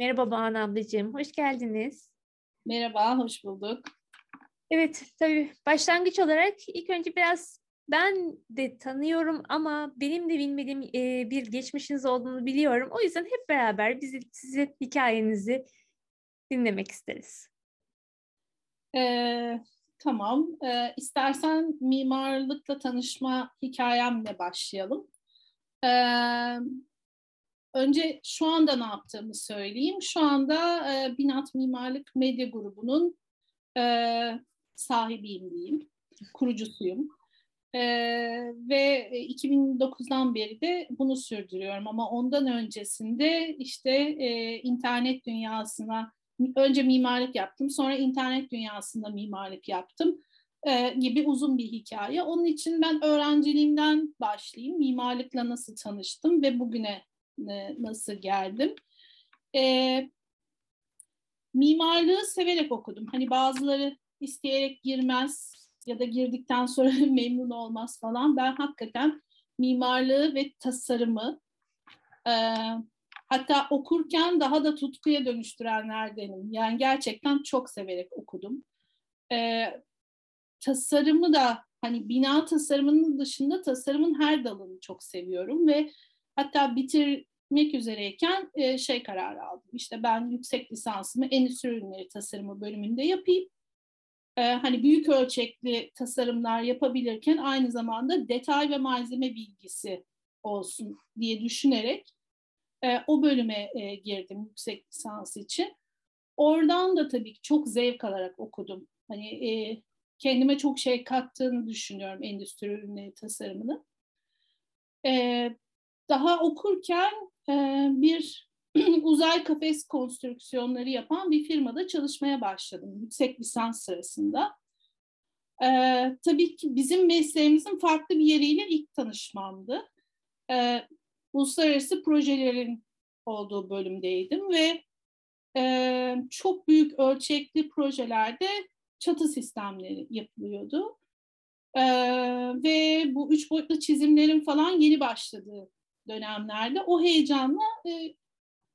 Merhaba Banu ablacığım, hoş geldiniz. Merhaba, hoş bulduk. Evet, tabii başlangıç olarak ilk önce biraz ben de tanıyorum ama benim de bilmediğim e, bir geçmişiniz olduğunu biliyorum. O yüzden hep beraber bizi, sizin hikayenizi dinlemek isteriz. Ee, tamam, ee, istersen mimarlıkla tanışma hikayemle başlayalım. Ee, önce şu anda ne yaptığımı söyleyeyim. Şu anda e, Binat Mimarlık Medya Grubu'nun e, sahibiyim diyeyim, kurucusuyum. E, ve 2009'dan beri de bunu sürdürüyorum ama ondan öncesinde işte e, internet dünyasına önce mimarlık yaptım sonra internet dünyasında mimarlık yaptım e, gibi uzun bir hikaye. Onun için ben öğrenciliğimden başlayayım. Mimarlıkla nasıl tanıştım ve bugüne e, nasıl geldim. E, mimarlığı severek okudum. Hani bazıları isteyerek girmez ya da girdikten sonra memnun olmaz falan. Ben hakikaten mimarlığı ve tasarımı e, hatta okurken daha da tutkuya dönüştürenlerdenim. Yani gerçekten çok severek okudum. E, tasarımı da hani bina tasarımının dışında tasarımın her dalını çok seviyorum ve hatta bitirmek üzereyken e, şey kararı aldım. İşte ben yüksek lisansımı endüstri ürünleri tasarımı bölümünde yapayım. E, hani büyük ölçekli tasarımlar yapabilirken aynı zamanda detay ve malzeme bilgisi olsun diye düşünerek e, o bölüme e, girdim yüksek lisans için. Oradan da tabii ki çok zevk alarak okudum. Hani e, kendime çok şey kattığını düşünüyorum endüstri ürünleri tasarımını. Ee, daha okurken e, bir uzay kafes konstrüksiyonları yapan bir firmada çalışmaya başladım yüksek lisans sırasında. Ee, tabii ki bizim mesleğimizin farklı bir yeriyle ilk tanışmamdı. Ee, uluslararası projelerin olduğu bölümdeydim ve e, çok büyük ölçekli projelerde çatı sistemleri yapılıyordu. Ee, ve bu üç boyutlu çizimlerin falan yeni başladığı dönemlerde o heyecanla e,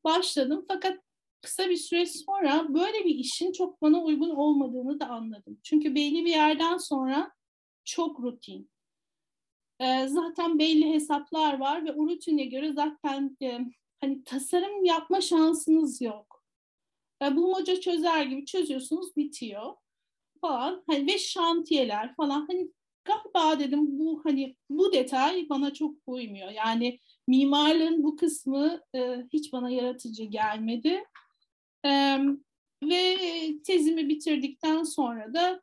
başladım. Fakat kısa bir süre sonra böyle bir işin çok bana uygun olmadığını da anladım. Çünkü belli bir yerden sonra çok rutin. Ee, zaten belli hesaplar var ve o rutine göre zaten e, hani tasarım yapma şansınız yok. E, bulmaca çözer gibi çözüyorsunuz bitiyor falan hani ve şantiyeler falan hani galiba dedim bu hani bu detay bana çok uymuyor. Yani mimarlığın bu kısmı e, hiç bana yaratıcı gelmedi. E, ve tezimi bitirdikten sonra da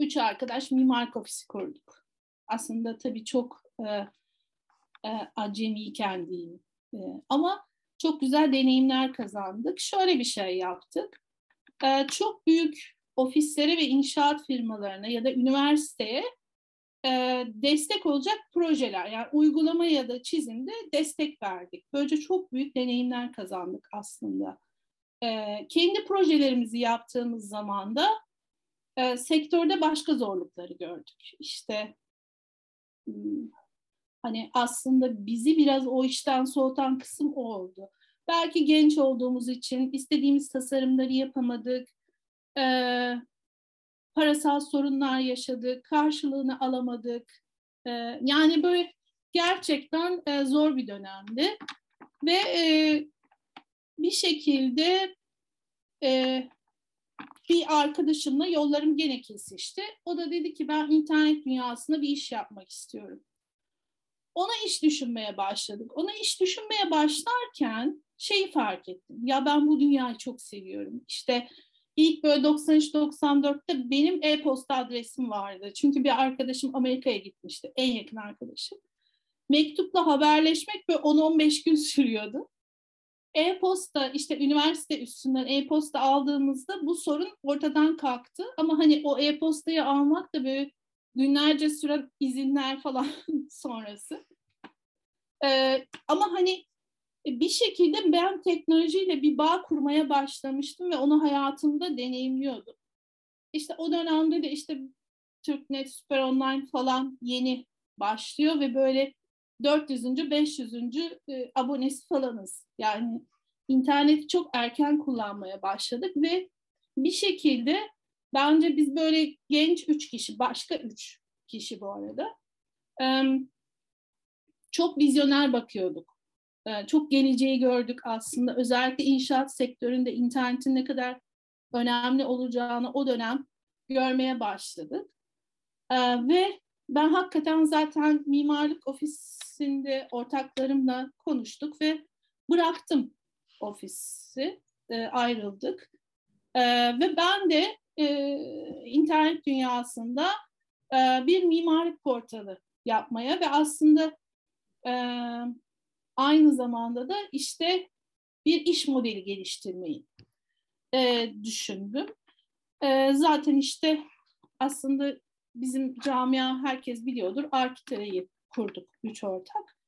üç arkadaş mimar ofisi kurduk. Aslında tabii çok e, e, acemiyken diyeyim. E, ama çok güzel deneyimler kazandık. Şöyle bir şey yaptık. E, çok büyük ofislere ve inşaat firmalarına ya da üniversiteye e, destek olacak projeler yani uygulama ya da çizimde destek verdik. Böylece çok büyük deneyimler kazandık aslında. E, kendi projelerimizi yaptığımız zaman da e, sektörde başka zorlukları gördük. İşte hmm, hani aslında bizi biraz o işten soğutan kısım o oldu. Belki genç olduğumuz için istediğimiz tasarımları yapamadık e, parasal sorunlar yaşadık, karşılığını alamadık. E, yani böyle gerçekten e, zor bir dönemdi. Ve e, bir şekilde e, bir arkadaşımla yollarım gene kesişti. O da dedi ki ben internet dünyasında bir iş yapmak istiyorum. Ona iş düşünmeye başladık. Ona iş düşünmeye başlarken şeyi fark ettim. Ya ben bu dünyayı çok seviyorum. İşte İlk böyle 93-94'te benim e-posta adresim vardı. Çünkü bir arkadaşım Amerika'ya gitmişti. En yakın arkadaşım. Mektupla haberleşmek böyle 10-15 gün sürüyordu. E-posta işte üniversite üstünden e-posta aldığımızda bu sorun ortadan kalktı. Ama hani o e-postayı almak da böyle günlerce süren izinler falan sonrası. Ee, ama hani bir şekilde ben teknolojiyle bir bağ kurmaya başlamıştım ve onu hayatımda deneyimliyordum. İşte o dönemde de işte TürkNet, Süper Online falan yeni başlıyor ve böyle 400. 500. E, abonesi falanız. Yani interneti çok erken kullanmaya başladık ve bir şekilde bence biz böyle genç üç kişi, başka üç kişi bu arada, çok vizyoner bakıyorduk. Çok geleceği gördük aslında. Özellikle inşaat sektöründe internetin ne kadar önemli olacağını o dönem görmeye başladık. Ve ben hakikaten zaten mimarlık ofisinde ortaklarımla konuştuk ve bıraktım ofisi, e, ayrıldık. E, ve ben de e, internet dünyasında e, bir mimarlık portalı yapmaya ve aslında aynı zamanda da işte bir iş modeli geliştirmeyi e, düşündüm. E, zaten işte aslında bizim camia herkes biliyordur. Arkitere'yi kurduk üç ortak.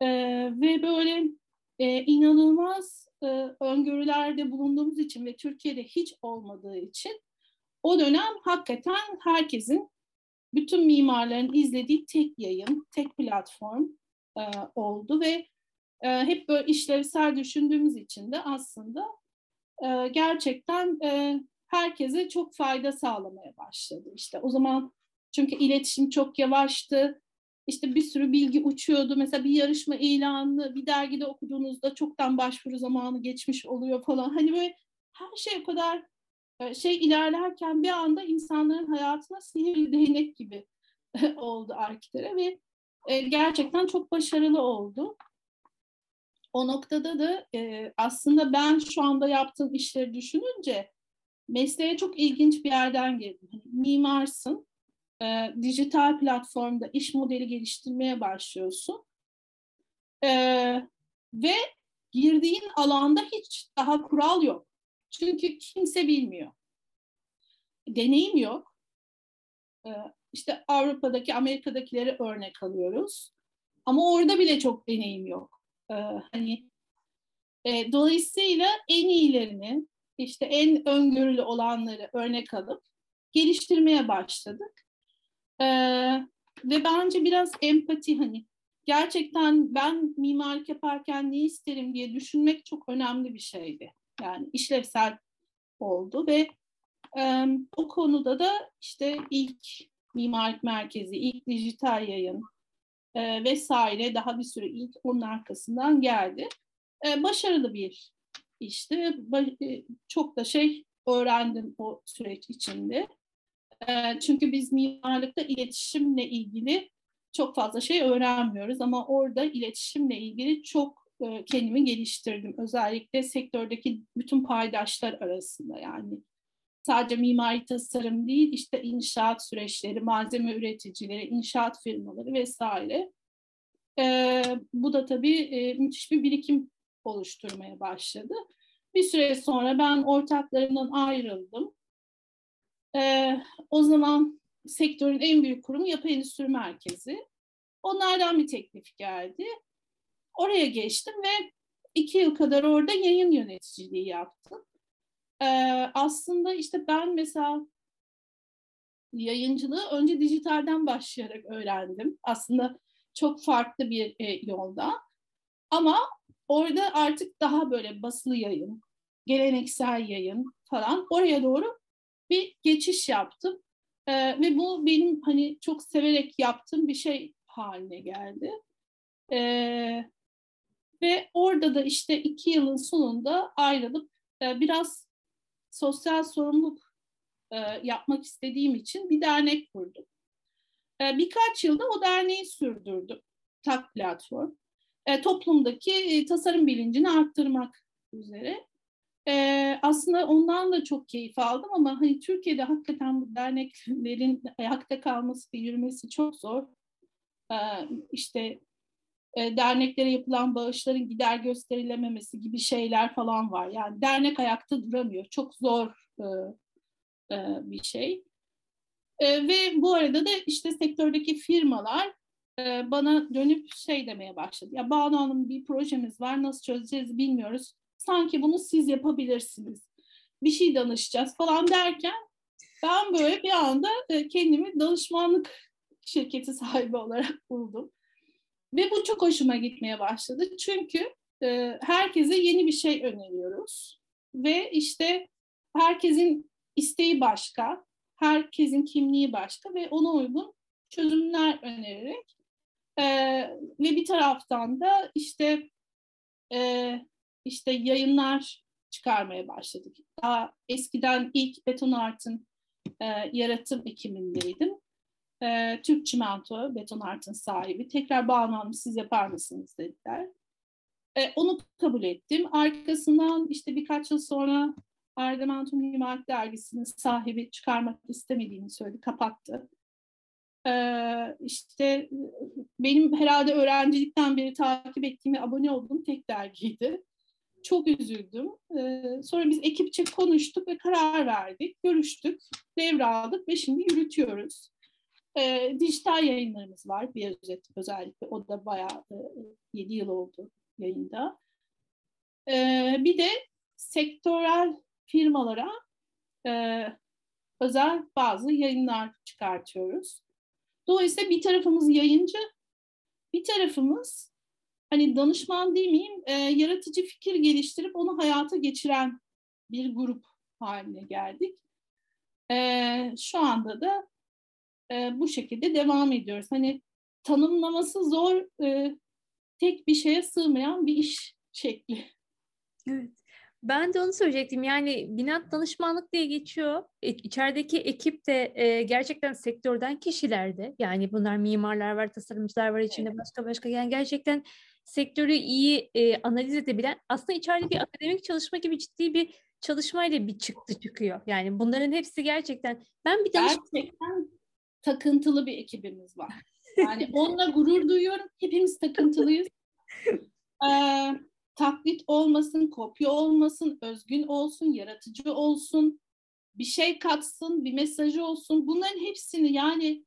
E, ve böyle e, inanılmaz e, öngörülerde bulunduğumuz için ve Türkiye'de hiç olmadığı için o dönem hakikaten herkesin bütün mimarların izlediği tek yayın, tek platform e, oldu ve e, hep böyle işlevsel düşündüğümüz için de aslında e, gerçekten e, herkese çok fayda sağlamaya başladı. İşte o zaman çünkü iletişim çok yavaştı. İşte bir sürü bilgi uçuyordu. Mesela bir yarışma ilanını bir dergide okuduğunuzda çoktan başvuru zamanı geçmiş oluyor falan. Hani böyle her şey o kadar e, şey ilerlerken bir anda insanların hayatına sihirli değnek gibi oldu Arkitere ve e, gerçekten çok başarılı oldu. O noktada da e, aslında ben şu anda yaptığım işleri düşününce mesleğe çok ilginç bir yerden girdim. Hani mimarsın, e, dijital platformda iş modeli geliştirmeye başlıyorsun. E, ve girdiğin alanda hiç daha kural yok. Çünkü kimse bilmiyor. Deneyim yok. E, işte Avrupa'daki, Amerika'dakileri örnek alıyoruz. Ama orada bile çok deneyim yok. E, hani e, dolayısıyla en iyilerini, işte en öngörülü olanları örnek alıp geliştirmeye başladık. Ee, ve bence biraz empati hani gerçekten ben mimarlık yaparken ne isterim diye düşünmek çok önemli bir şeydi. Yani işlevsel oldu ve e, o konuda da işte ilk mimarlık merkezi, ilk dijital yayın e, vesaire daha bir sürü ilk onun arkasından geldi. E, başarılı bir işti. E, çok da şey öğrendim o süreç içinde. E, çünkü biz mimarlıkta iletişimle ilgili çok fazla şey öğrenmiyoruz ama orada iletişimle ilgili çok e, kendimi geliştirdim. Özellikle sektördeki bütün paydaşlar arasında yani sadece mimari tasarım değil işte inşaat süreçleri, malzeme üreticileri, inşaat firmaları vesaire. E, bu da tabii e, müthiş bir birikim oluşturmaya başladı. Bir süre sonra ben ortaklarımdan ayrıldım. Ee, o zaman sektörün en büyük kurumu Yapı Endüstri Merkezi. Onlardan bir teklif geldi. Oraya geçtim ve iki yıl kadar orada yayın yöneticiliği yaptım. Ee, aslında işte ben mesela yayıncılığı önce dijitalden başlayarak öğrendim. Aslında çok farklı bir e, yolda. Ama orada artık daha böyle basılı yayın, geleneksel yayın falan oraya doğru bir geçiş yaptım. Ee, ve bu benim hani çok severek yaptığım bir şey haline geldi. Ee, ve orada da işte iki yılın sonunda ayrılıp e, biraz sosyal sorumluluk e, yapmak istediğim için bir dernek kurdum. E, birkaç yılda o derneği sürdürdüm. Tak platform. E, toplumdaki e, tasarım bilincini arttırmak üzere. Ee, aslında ondan da çok keyif aldım ama hani Türkiye'de hakikaten bu derneklerin ayakta kalması ve yürümesi çok zor. Ee, işte e, derneklere yapılan bağışların gider gösterilememesi gibi şeyler falan var. Yani dernek ayakta duramıyor. Çok zor e, e, bir şey. E, ve bu arada da işte sektördeki firmalar e, bana dönüp şey demeye başladı. Ya Banu Hanım bir projemiz var nasıl çözeceğiz bilmiyoruz sanki bunu siz yapabilirsiniz. Bir şey danışacağız falan derken ben böyle bir anda e, kendimi danışmanlık şirketi sahibi olarak buldum. Ve bu çok hoşuma gitmeye başladı. Çünkü e, herkese yeni bir şey öneriyoruz. Ve işte herkesin isteği başka, herkesin kimliği başka ve ona uygun çözümler önererek e, ve bir taraftan da işte e, işte yayınlar çıkarmaya başladık. Daha eskiden ilk Beton Art'ın e, yaratım ekimindeydim. E, Türk Çimento Beton Art'ın sahibi. Tekrar bağlanmış siz yapar mısınız dediler. E, onu kabul ettim. Arkasından işte birkaç yıl sonra Ardemento Mimarlık Dergisi'nin sahibi çıkarmak istemediğini söyledi, kapattı. Ee, işte benim herhalde öğrencilikten beri takip ettiğim ve abone olduğum tek dergiydi. Çok üzüldüm. Ee, sonra biz ekipçe konuştuk ve karar verdik, görüştük, devraldık ve şimdi yürütüyoruz. Ee, dijital yayınlarımız var, bir özet özellikle. O da bayağı e, 7 yıl oldu yayında. Ee, bir de sektörel firmalara e, özel bazı yayınlar çıkartıyoruz. Dolayısıyla bir tarafımız yayıncı, bir tarafımız hani danışman değil miyim, e, yaratıcı fikir geliştirip onu hayata geçiren bir grup haline geldik. E, şu anda da e, bu şekilde devam ediyoruz. Hani tanımlaması zor, e, tek bir şeye sığmayan bir iş şekli. Evet. Ben de onu söyleyecektim. Yani binat danışmanlık diye geçiyor. E, içerideki ekip de e, gerçekten sektörden kişilerde. Yani bunlar mimarlar var, tasarımcılar var içinde evet. başka başka. Yani gerçekten sektörü iyi e, analiz edebilen aslında içeride bir akademik çalışma gibi ciddi bir çalışmayla bir çıktı çıkıyor. Yani bunların hepsi gerçekten ben bir danışman... Gerçekten takıntılı bir ekibimiz var. Yani onunla gurur duyuyorum. Hepimiz takıntılıyız. Ee, taklit olmasın, kopya olmasın, özgün olsun, yaratıcı olsun, bir şey katsın, bir mesajı olsun. Bunların hepsini yani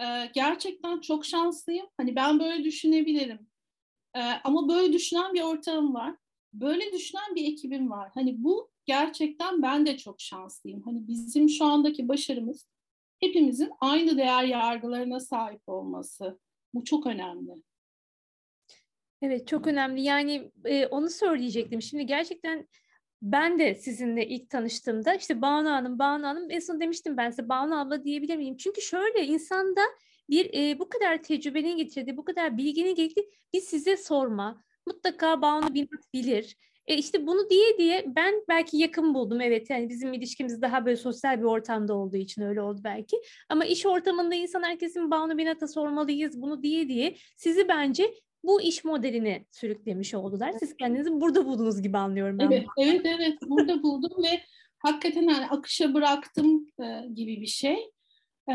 e, gerçekten çok şanslıyım. Hani ben böyle düşünebilirim. E, ama böyle düşünen bir ortağım var. Böyle düşünen bir ekibim var. Hani bu gerçekten ben de çok şanslıyım. Hani bizim şu andaki başarımız hepimizin aynı değer yargılarına sahip olması. Bu çok önemli. Evet çok önemli. Yani e, onu söyleyecektim. Şimdi gerçekten ben de sizinle ilk tanıştığımda işte Banu Hanım, Banu Hanım en son demiştim ben size Banu abla diyebilir miyim? Çünkü şöyle insanda bir e, bu kadar tecrübenin getirdiği, bu kadar bilginin getirdiği bir size sorma. Mutlaka Banu Binat bilir. E işte bunu diye diye ben belki yakın buldum evet yani bizim ilişkimiz daha böyle sosyal bir ortamda olduğu için öyle oldu belki. Ama iş ortamında insan herkesin Banu Binat'a sormalıyız bunu diye diye sizi bence bu iş modeline sürüklemiş oldular. Siz kendinizi burada buldunuz gibi anlıyorum ben. Evet, evet, evet. Burada buldum ve hakikaten hani akışa bıraktım e, gibi bir şey. E,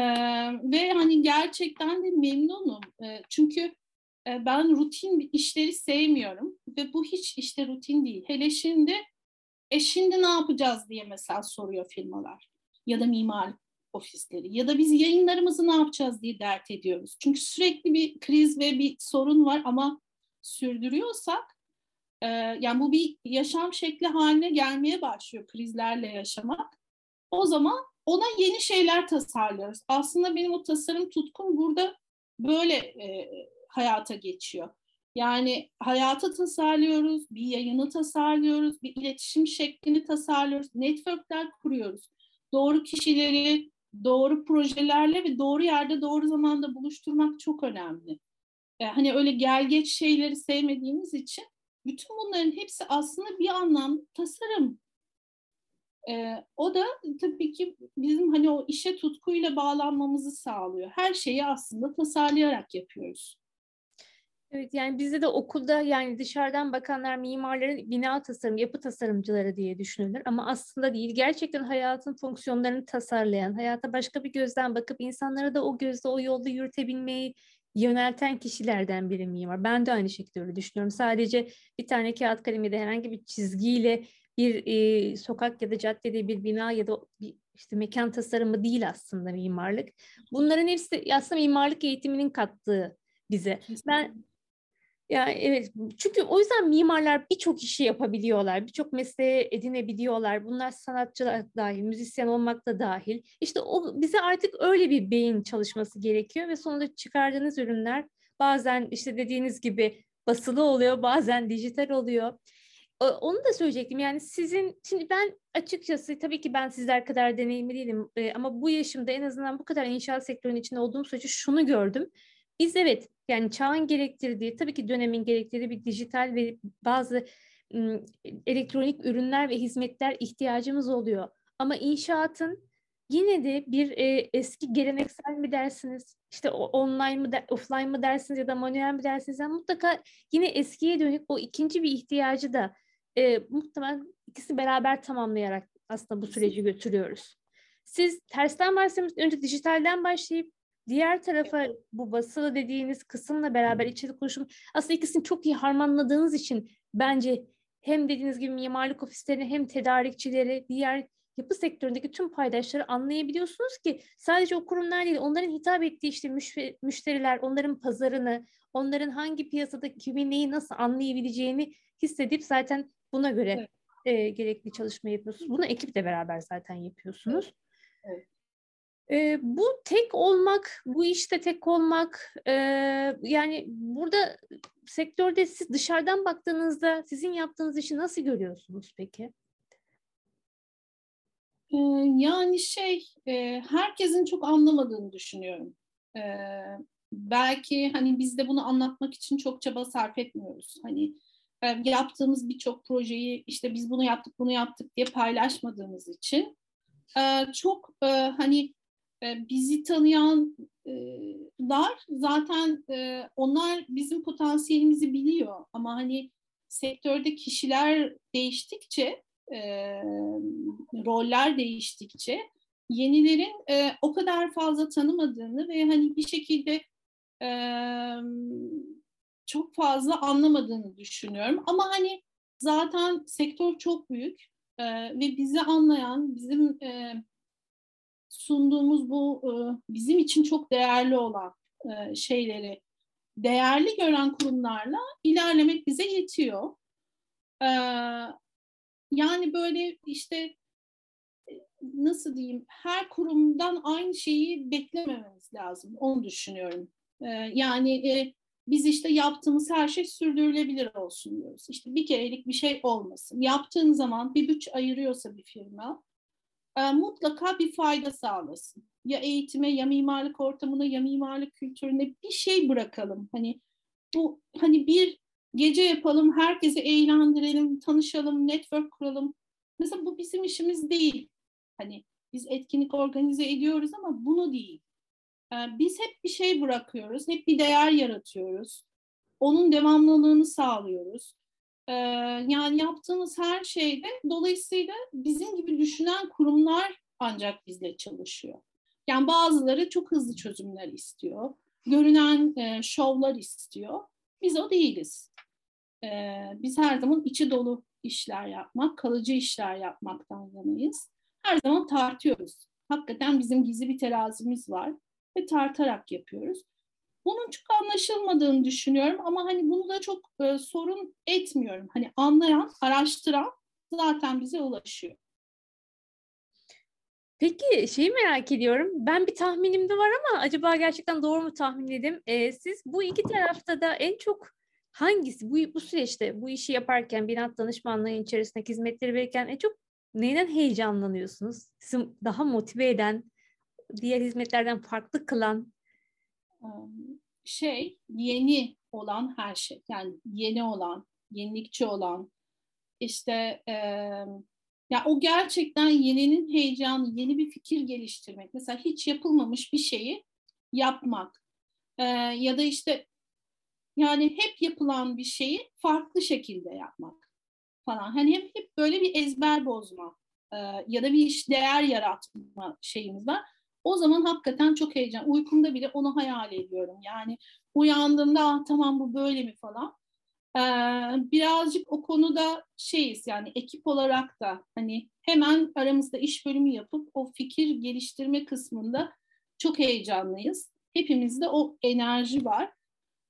ve hani gerçekten de memnunum. E, çünkü ben rutin işleri sevmiyorum ve bu hiç işte rutin değil. Hele şimdi e şimdi ne yapacağız diye mesela soruyor firmalar ya da mimar ofisleri ya da biz yayınlarımızı ne yapacağız diye dert ediyoruz. Çünkü sürekli bir kriz ve bir sorun var ama sürdürüyorsak e, yani bu bir yaşam şekli haline gelmeye başlıyor krizlerle yaşamak. O zaman ona yeni şeyler tasarlıyoruz. Aslında benim o tasarım tutkum burada böyle e, hayata geçiyor. Yani hayatı tasarlıyoruz, bir yayını tasarlıyoruz, bir iletişim şeklini tasarlıyoruz, networkler kuruyoruz. Doğru kişileri, doğru projelerle ve doğru yerde doğru zamanda buluşturmak çok önemli. Yani e, hani öyle gel geç şeyleri sevmediğimiz için bütün bunların hepsi aslında bir anlamda tasarım. Ee, o da tabii ki bizim hani o işe tutkuyla bağlanmamızı sağlıyor. Her şeyi aslında tasarlayarak yapıyoruz. Evet yani bizde de okulda yani dışarıdan bakanlar mimarların bina tasarım, yapı tasarımcıları diye düşünülür ama aslında değil. Gerçekten hayatın fonksiyonlarını tasarlayan, hayata başka bir gözden bakıp insanları da o gözde o yolda yürütebilmeyi yönelten kişilerden biri mimar. Ben de aynı şekilde öyle düşünüyorum. Sadece bir tane kağıt kalemi de herhangi bir çizgiyle bir e, sokak ya da caddede bir bina ya da bir işte mekan tasarımı değil aslında mimarlık. Bunların hepsi aslında mimarlık eğitiminin kattığı bize. Ben yani evet çünkü o yüzden mimarlar birçok işi yapabiliyorlar, birçok mesleğe edinebiliyorlar. Bunlar sanatçılar dahil, müzisyen olmak da dahil. İşte o bize artık öyle bir beyin çalışması gerekiyor ve sonunda çıkardığınız ürünler bazen işte dediğiniz gibi basılı oluyor, bazen dijital oluyor. Onu da söyleyecektim. Yani sizin, şimdi ben açıkçası tabii ki ben sizler kadar deneyimli değilim ama bu yaşımda en azından bu kadar inşaat sektörünün içinde olduğum sürece şunu gördüm. Biz evet yani çağın gerektirdiği, tabii ki dönemin gerektirdiği bir dijital ve bazı elektronik ürünler ve hizmetler ihtiyacımız oluyor. Ama inşaatın yine de bir e, eski geleneksel mi dersiniz, işte online mı, de, offline mı dersiniz ya da manuel mi dersiniz? Yani mutlaka yine eskiye dönük o ikinci bir ihtiyacı da e, muhtemelen ikisi beraber tamamlayarak aslında bu süreci götürüyoruz. Siz tersten başlamış, önce dijitalden başlayıp diğer tarafa bu basılı dediğiniz kısımla beraber içerik oluşum aslında ikisini çok iyi harmanladığınız için bence hem dediğiniz gibi mimarlık ofislerini hem tedarikçileri, diğer yapı sektöründeki tüm paydaşları anlayabiliyorsunuz ki sadece o kurumlar değil, onların hitap ettiği işte müşteriler, onların pazarını, onların hangi piyasada kimin neyi nasıl anlayabileceğini hissedip zaten buna göre evet. e, gerekli çalışma yapıyorsunuz. Bunu ekiple beraber zaten yapıyorsunuz. Evet. E, bu tek olmak, bu işte tek olmak, e, yani burada sektörde siz dışarıdan baktığınızda sizin yaptığınız işi nasıl görüyorsunuz peki? Yani şey, herkesin çok anlamadığını düşünüyorum. Belki hani biz de bunu anlatmak için çok çaba sarf etmiyoruz. Hani yaptığımız birçok projeyi işte biz bunu yaptık, bunu yaptık diye paylaşmadığımız için çok hani bizi tanıyanlar zaten onlar bizim potansiyelimizi biliyor. Ama hani sektörde kişiler değiştikçe roller değiştikçe yenilerin o kadar fazla tanımadığını ve hani bir şekilde çok fazla anlamadığını düşünüyorum. Ama hani zaten sektör çok büyük ve bizi anlayan bizim sunduğumuz bu e, bizim için çok değerli olan e, şeyleri değerli gören kurumlarla ilerlemek bize yetiyor. E, yani böyle işte nasıl diyeyim her kurumdan aynı şeyi beklemememiz lazım. Onu düşünüyorum. Yani biz işte yaptığımız her şey sürdürülebilir olsun diyoruz. İşte bir kerelik bir şey olmasın. Yaptığın zaman bir bütçe ayırıyorsa bir firma e, mutlaka bir fayda sağlasın. Ya eğitime ya mimarlık ortamına ya mimarlık kültürüne bir şey bırakalım. Hani bu hani bir gece yapalım, herkesi eğlendirelim, tanışalım, network kuralım. Mesela bu bizim işimiz değil. Hani biz etkinlik organize ediyoruz ama bunu değil. E, biz hep bir şey bırakıyoruz, hep bir değer yaratıyoruz. Onun devamlılığını sağlıyoruz. Ee, yani yaptığımız her şeyde dolayısıyla bizim gibi düşünen kurumlar ancak bizle çalışıyor. Yani bazıları çok hızlı çözümler istiyor. Görünen e, şovlar istiyor. Biz o değiliz. Ee, biz her zaman içi dolu işler yapmak, kalıcı işler yapmaktan yanayız. Her zaman tartıyoruz. Hakikaten bizim gizli bir terazimiz var ve tartarak yapıyoruz. Bunun çok anlaşılmadığını düşünüyorum ama hani bunu da çok e, sorun etmiyorum. Hani anlayan, araştıran zaten bize ulaşıyor. Peki şeyi merak ediyorum. Ben bir tahminim de var ama acaba gerçekten doğru mu tahmin edeyim? Ee, siz bu iki tarafta da en çok hangisi bu, bu süreçte bu işi yaparken binat danışmanlığı içerisindeki hizmetleri verirken en çok neyden heyecanlanıyorsunuz? Sizi daha motive eden, diğer hizmetlerden farklı kılan şey yeni olan her şey. Yani yeni olan, yenilikçi olan, işte e, ya o gerçekten yeninin heyecanı, yeni bir fikir geliştirmek. Mesela hiç yapılmamış bir şeyi yapmak. E, ya da işte yani hep yapılan bir şeyi farklı şekilde yapmak falan. Hani hep, hep böyle bir ezber bozma e, ya da bir iş değer yaratma şeyimiz var. O zaman hakikaten çok heyecan. Uykumda bile onu hayal ediyorum. Yani uyandığımda ah, tamam bu böyle mi falan. Ee, birazcık o konuda şeyiz yani ekip olarak da hani hemen aramızda iş bölümü yapıp o fikir geliştirme kısmında çok heyecanlıyız. Hepimizde o enerji var.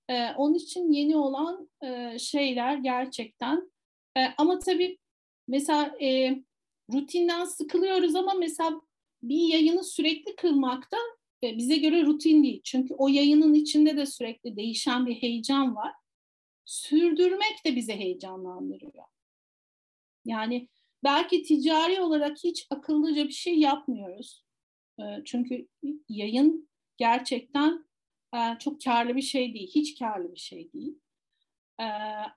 Ee, onun için yeni olan e, şeyler gerçekten e, ama tabii mesela e, rutinden sıkılıyoruz ama mesela bir yayını sürekli kılmakta bize göre rutin değil. Çünkü o yayının içinde de sürekli değişen bir heyecan var. sürdürmek de bizi heyecanlandırıyor. Yani belki ticari olarak hiç akıllıca bir şey yapmıyoruz. Ee, çünkü yayın gerçekten e, çok karlı bir şey değil, hiç karlı bir şey değil.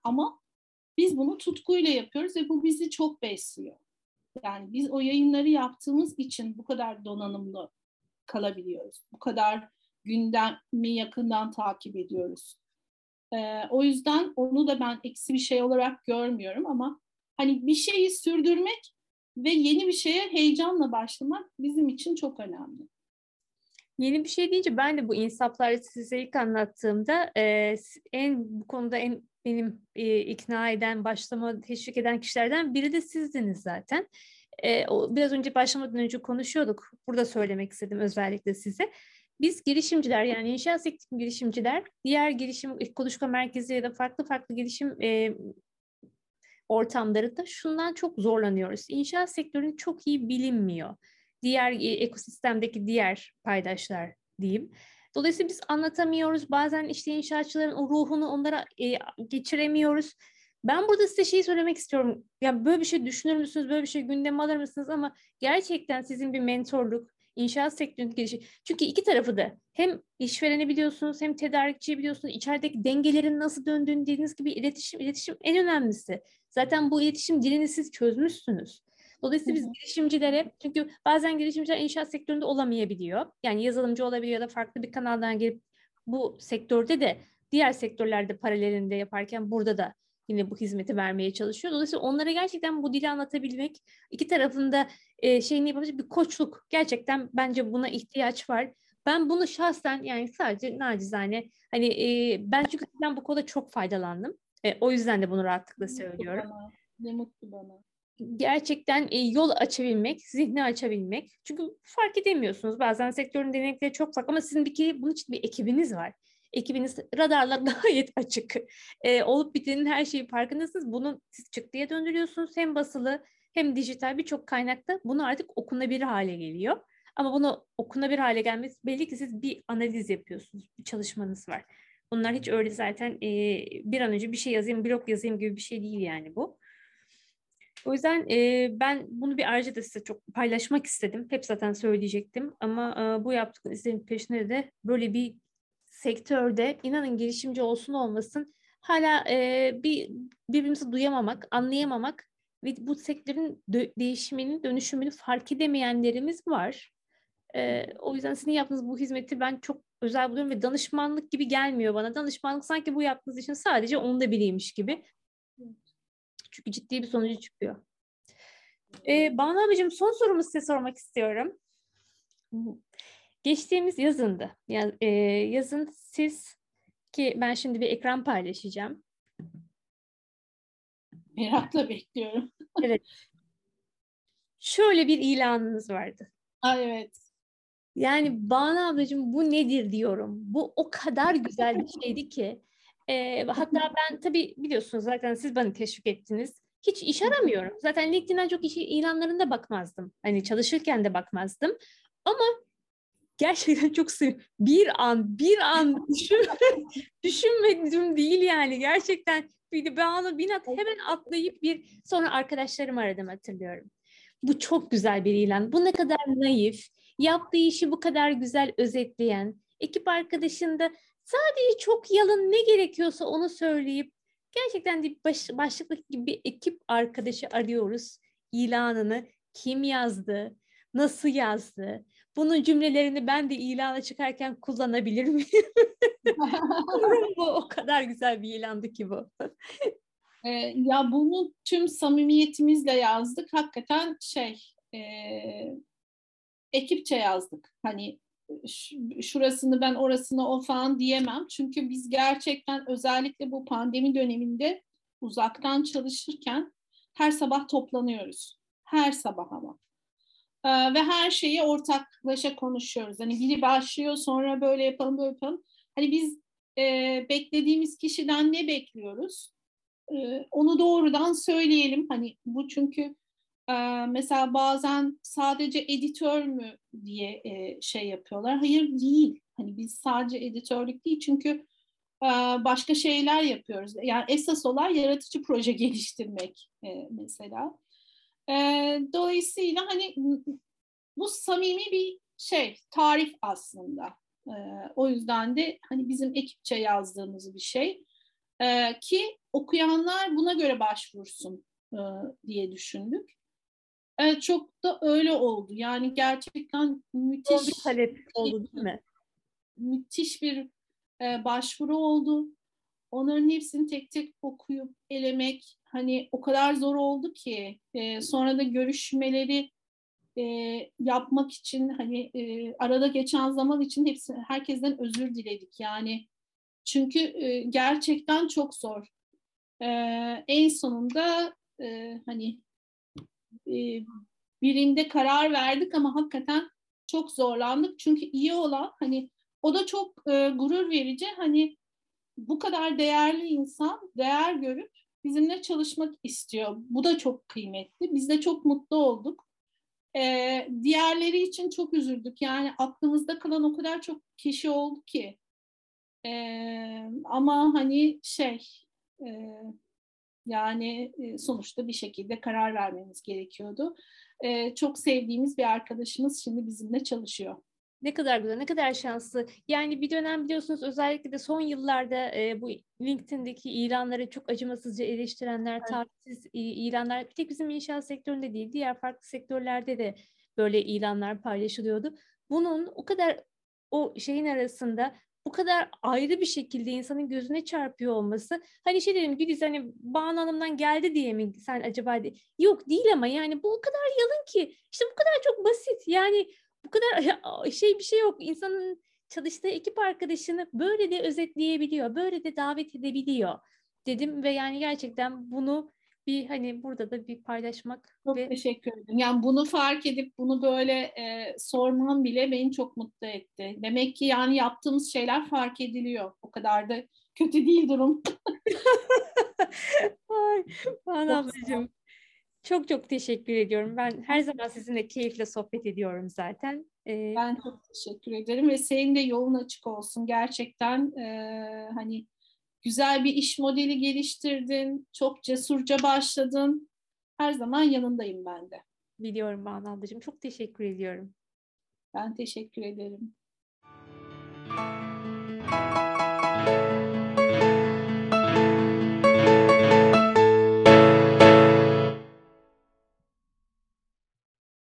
Ama biz bunu tutkuyla yapıyoruz ve bu bizi çok besliyor. Yani biz o yayınları yaptığımız için bu kadar donanımlı kalabiliyoruz. Bu kadar gündemi yakından takip ediyoruz. Ee, o yüzden onu da ben eksi bir şey olarak görmüyorum ama hani bir şeyi sürdürmek ve yeni bir şeye heyecanla başlamak bizim için çok önemli. Yeni bir şey deyince ben de bu insapları size ilk anlattığımda e, en bu konuda en benim e, ikna eden, başlama, teşvik eden kişilerden biri de sizdiniz zaten. E, o, biraz önce başlamadan önce konuşuyorduk. Burada söylemek istedim özellikle size. Biz girişimciler yani inşaat sektörü girişimciler diğer girişim konuşma merkezi ya da farklı farklı girişim e, ortamlarında şundan çok zorlanıyoruz. İnşaat sektörünün çok iyi bilinmiyor. Diğer e, ekosistemdeki diğer paydaşlar diyeyim. Dolayısıyla biz anlatamıyoruz. Bazen işte inşaatçıların o ruhunu onlara e, geçiremiyoruz. Ben burada size şeyi söylemek istiyorum. Ya böyle bir şey düşünür müsünüz? Böyle bir şey gündeme alır mısınız? Ama gerçekten sizin bir mentorluk, inşaat sektörünün girişi. Çünkü iki tarafı da hem işvereni biliyorsunuz hem tedarikçiyi biliyorsunuz. İçerideki dengelerin nasıl döndüğünü dediğiniz gibi iletişim, iletişim en önemlisi. Zaten bu iletişim dilini siz çözmüşsünüz. Dolayısıyla biz girişimcilere, çünkü bazen girişimciler inşaat sektöründe olamayabiliyor. Yani yazılımcı olabiliyor ya da farklı bir kanaldan gelip bu sektörde de diğer sektörlerde paralelinde yaparken burada da yine bu hizmeti vermeye çalışıyor. Dolayısıyla onlara gerçekten bu dili anlatabilmek, iki tarafında e, şeyini yapabilecek bir koçluk. Gerçekten bence buna ihtiyaç var. Ben bunu şahsen yani sadece nacizane hani e, ben çünkü ben bu konuda çok faydalandım. E, o yüzden de bunu rahatlıkla söylüyorum. Ne mutlu bana. Ne mutlu bana gerçekten e, yol açabilmek, zihni açabilmek. Çünkü fark edemiyorsunuz. Bazen sektörün denekleri çok farklı ama sizin bir kere bunun için bir ekibiniz var. Ekibiniz radarlar gayet açık. E, olup bitenin her şeyi farkındasınız. Bunu siz çıktıya döndürüyorsunuz. Hem basılı hem dijital birçok kaynakta bunu artık okunabilir hale geliyor. Ama bunu okunabilir hale gelmesi belli ki siz bir analiz yapıyorsunuz. Bir çalışmanız var. Bunlar hiç öyle zaten e, bir an önce bir şey yazayım, blog yazayım gibi bir şey değil yani bu. O yüzden e, ben bunu bir ayrıca da size çok paylaşmak istedim. Hep zaten söyleyecektim ama e, bu yaptığım izlerin peşinde de böyle bir sektörde inanın girişimci olsun olmasın hala e, bir birbirimizi duyamamak, anlayamamak ve bu sektörün dö- değişiminin, dönüşümünü fark edemeyenlerimiz var. E, o yüzden sizin yaptığınız bu hizmeti ben çok özel buluyorum ve danışmanlık gibi gelmiyor bana. Danışmanlık sanki bu yaptığınız için sadece onda biriymiş gibi. Çünkü ciddi bir sonucu çıkıyor. Ee, Banu abicim son sorumu size sormak istiyorum. Geçtiğimiz yazındı. Yani, e, yazın siz ki ben şimdi bir ekran paylaşacağım. Merakla bekliyorum. evet. Şöyle bir ilanınız vardı. Aa, evet. Yani Banu ablacığım bu nedir diyorum. Bu o kadar güzel bir şeydi ki. E, hatta ben tabii biliyorsunuz zaten siz bana teşvik ettiniz. Hiç iş aramıyorum. Zaten LinkedIn'den çok iş ilanlarında bakmazdım. Hani çalışırken de bakmazdım. Ama gerçekten çok seviyorum. Bir an, bir an düşün, düşünmedim değil yani. Gerçekten bir ben onu bir at, hemen atlayıp bir sonra arkadaşlarımı aradım hatırlıyorum. Bu çok güzel bir ilan. Bu ne kadar naif, yaptığı işi bu kadar güzel özetleyen, ekip arkadaşında Sadece çok yalın ne gerekiyorsa onu söyleyip gerçekten bir baş, başlıklık gibi bir ekip arkadaşı arıyoruz. İlanını kim yazdı, nasıl yazdı, bunun cümlelerini ben de ilana çıkarken kullanabilir miyim? bu o kadar güzel bir ilandı ki bu. ee, ya bunu tüm samimiyetimizle yazdık. Hakikaten şey e, ekipçe yazdık. Hani şurasını ben orasını o falan diyemem. Çünkü biz gerçekten özellikle bu pandemi döneminde uzaktan çalışırken her sabah toplanıyoruz. Her sabah ama. Ee, ve her şeyi ortaklaşa konuşuyoruz. Hani biri başlıyor sonra böyle yapalım böyle yapalım. Hani biz e, beklediğimiz kişiden ne bekliyoruz? E, onu doğrudan söyleyelim. Hani bu çünkü mesela bazen sadece editör mü diye şey yapıyorlar. Hayır değil. Hani biz sadece editörlük değil çünkü başka şeyler yapıyoruz. Yani esas olay yaratıcı proje geliştirmek mesela. Dolayısıyla hani bu samimi bir şey, tarif aslında. O yüzden de hani bizim ekipçe yazdığımız bir şey ki okuyanlar buna göre başvursun diye düşündük. Evet, çok da öyle oldu. Yani gerçekten müthiş bir talep oldu değil mi? Müthiş bir e, başvuru oldu. Onların hepsini tek tek okuyup elemek hani o kadar zor oldu ki e, sonra da görüşmeleri e, yapmak için hani e, arada geçen zaman için hepsi herkesten özür diledik yani çünkü e, gerçekten çok zor. E, en sonunda e, hani birinde karar verdik ama hakikaten çok zorlandık çünkü iyi olan hani o da çok e, gurur verici. Hani bu kadar değerli insan değer görüp bizimle çalışmak istiyor. Bu da çok kıymetli. Biz de çok mutlu olduk. Ee, diğerleri için çok üzüldük. Yani aklımızda kalan o kadar çok kişi oldu ki. Ee, ama hani şey e, yani e, sonuçta bir şekilde karar vermemiz gerekiyordu. Çok sevdiğimiz bir arkadaşımız şimdi bizimle çalışıyor. Ne kadar güzel, ne kadar şanslı. Yani bir dönem biliyorsunuz özellikle de son yıllarda e, bu LinkedIn'deki ilanları çok acımasızca eleştirenler, evet. tarihsiz ilanlar, bir tek bizim inşaat sektöründe değil, diğer farklı sektörlerde de böyle ilanlar paylaşılıyordu. Bunun o kadar o şeyin arasında bu kadar ayrı bir şekilde insanın gözüne çarpıyor olması. Hani şey dedim Güliz hani Banu Hanım'dan geldi diye mi sen acaba de? Yok değil ama yani bu o kadar yalın ki işte bu kadar çok basit. Yani bu kadar şey bir şey yok. İnsanın çalıştığı ekip arkadaşını böyle de özetleyebiliyor, böyle de davet edebiliyor dedim ve yani gerçekten bunu bir hani burada da bir paylaşmak. Çok ve... teşekkür ederim. Yani bunu fark edip bunu böyle e, sormam bile beni çok mutlu etti. Demek ki yani yaptığımız şeyler fark ediliyor. O kadar da kötü değil durum. Ay, Bana ablacığım çok çok teşekkür ediyorum. Ben her zaman sizinle keyifle sohbet ediyorum zaten. Ee, ben çok teşekkür ederim ve senin de yolun açık olsun. Gerçekten e, hani güzel bir iş modeli geliştirdin, çok cesurca başladın. Her zaman yanındayım ben de. Biliyorum Banu ablacığım. Çok teşekkür ediyorum. Ben teşekkür ederim.